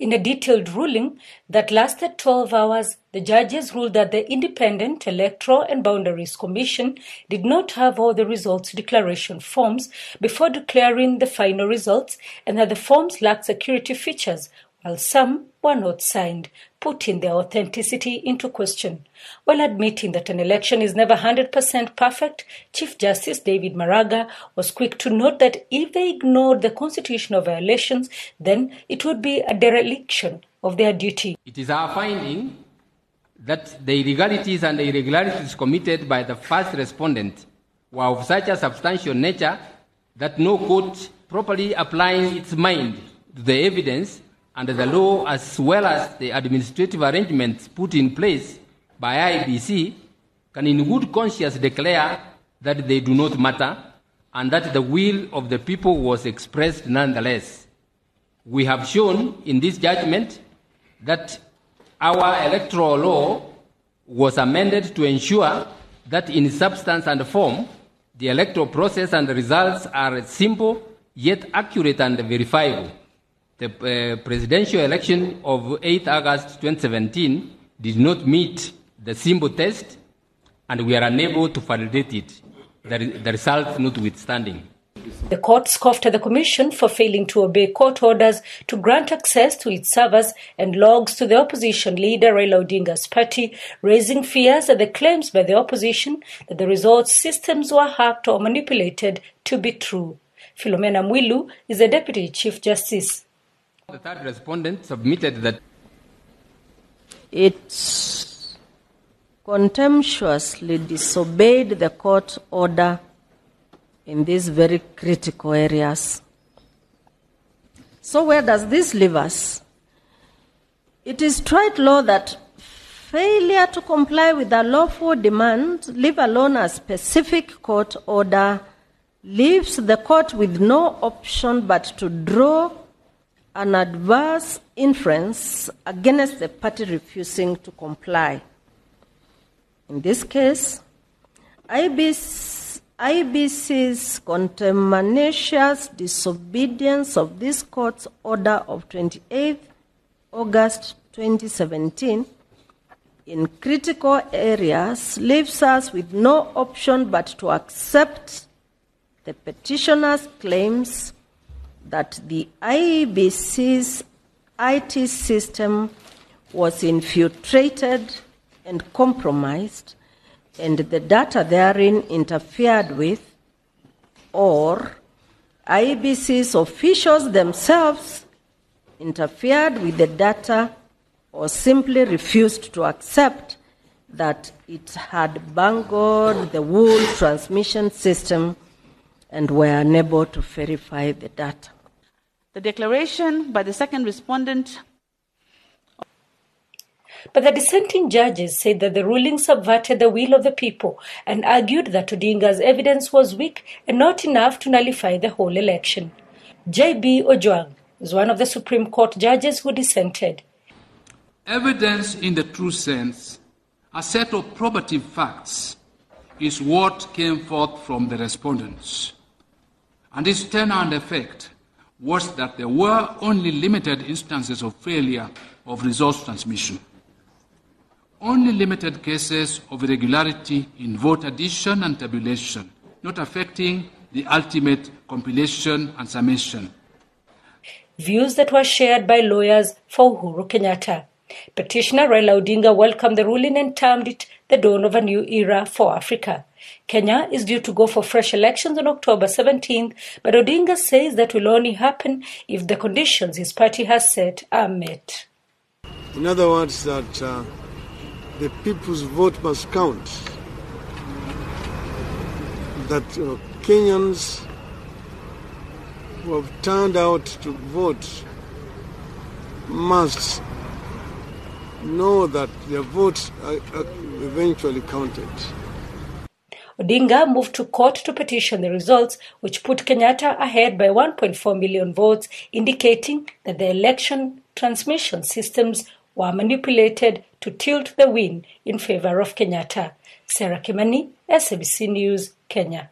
In a detailed ruling that lasted 12 hours, the judges ruled that the Independent Electoral and Boundaries Commission did not have all the results declaration forms before declaring the final results and that the forms lacked security features, while some were not signed, putting their authenticity into question. While admitting that an election is never 100% perfect, Chief Justice David Maraga was quick to note that if they ignored the constitutional violations, then it would be a dereliction of their duty. It is our finding that the illegalities and irregularities committed by the first respondent were of such a substantial nature that no court properly applying its mind to the evidence under the law as well as the administrative arrangements put in place by IEBC can in good conscience declare that they do not matter and that the will of the people was expressed nonetheless. We have shown in this judgment that our electoral law was amended to ensure that in substance and form the electoral process and results are simple yet accurate and verifiable the uh, presidential election of 8 August 2017 did not meet the symbol test, and we are unable to validate it, the, the result notwithstanding. The court scoffed at the commission for failing to obey court orders to grant access to its servers and logs to the opposition leader Raila Odinga's party, raising fears that the claims by the opposition that the results systems were hacked or manipulated to be true. Philomena Mwilu is the deputy chief justice. The third respondent submitted that it contemptuously disobeyed the court order in these very critical areas. So, where does this leave us? It is trite law that failure to comply with a lawful demand, leave alone a specific court order, leaves the court with no option but to draw an adverse inference against the party refusing to comply. In this case, IEBC, IEBC's contumacious disobedience of this court's order of 28 August 2017 in critical areas leaves us with no option but to accept the petitioner's claims that the IEBC's IT system was infiltrated and compromised, and the data therein interfered with, or IEBC's officials themselves interfered with the data or simply refused to accept that it had bungled the whole transmission system and were unable to verify the data. The declaration by the second respondent. But the dissenting judges said that the ruling subverted the will of the people and argued that Odinga's evidence was weak and not enough to nullify the whole election. J.B. Ojwang is one of the Supreme Court judges who dissented. Evidence in the true sense, a set of probative facts, is what came forth from the respondents. And its tenor and effect was that there were only limited instances of failure of resource transmission. Only limited cases of irregularity in vote addition and tabulation, not affecting the ultimate compilation and summation. Views that were shared by lawyers for Uhuru Kenyatta. Petitioner Raila Odinga welcomed the ruling and termed it the dawn of a new era for Africa. Kenya is due to go for fresh elections on October 17th, but Odinga says that will only happen if the conditions his party has set are met. In other words, that uh, the people's vote must count. That uh, Kenyans who have turned out to vote must know that their votes are, are eventually counted. Odinga moved to court to petition the results, which put Kenyatta ahead by 1.4 million votes, indicating that the election transmission systems were manipulated to tilt the win in favor of Kenyatta. Sarah Kimani, SABC News, Kenya.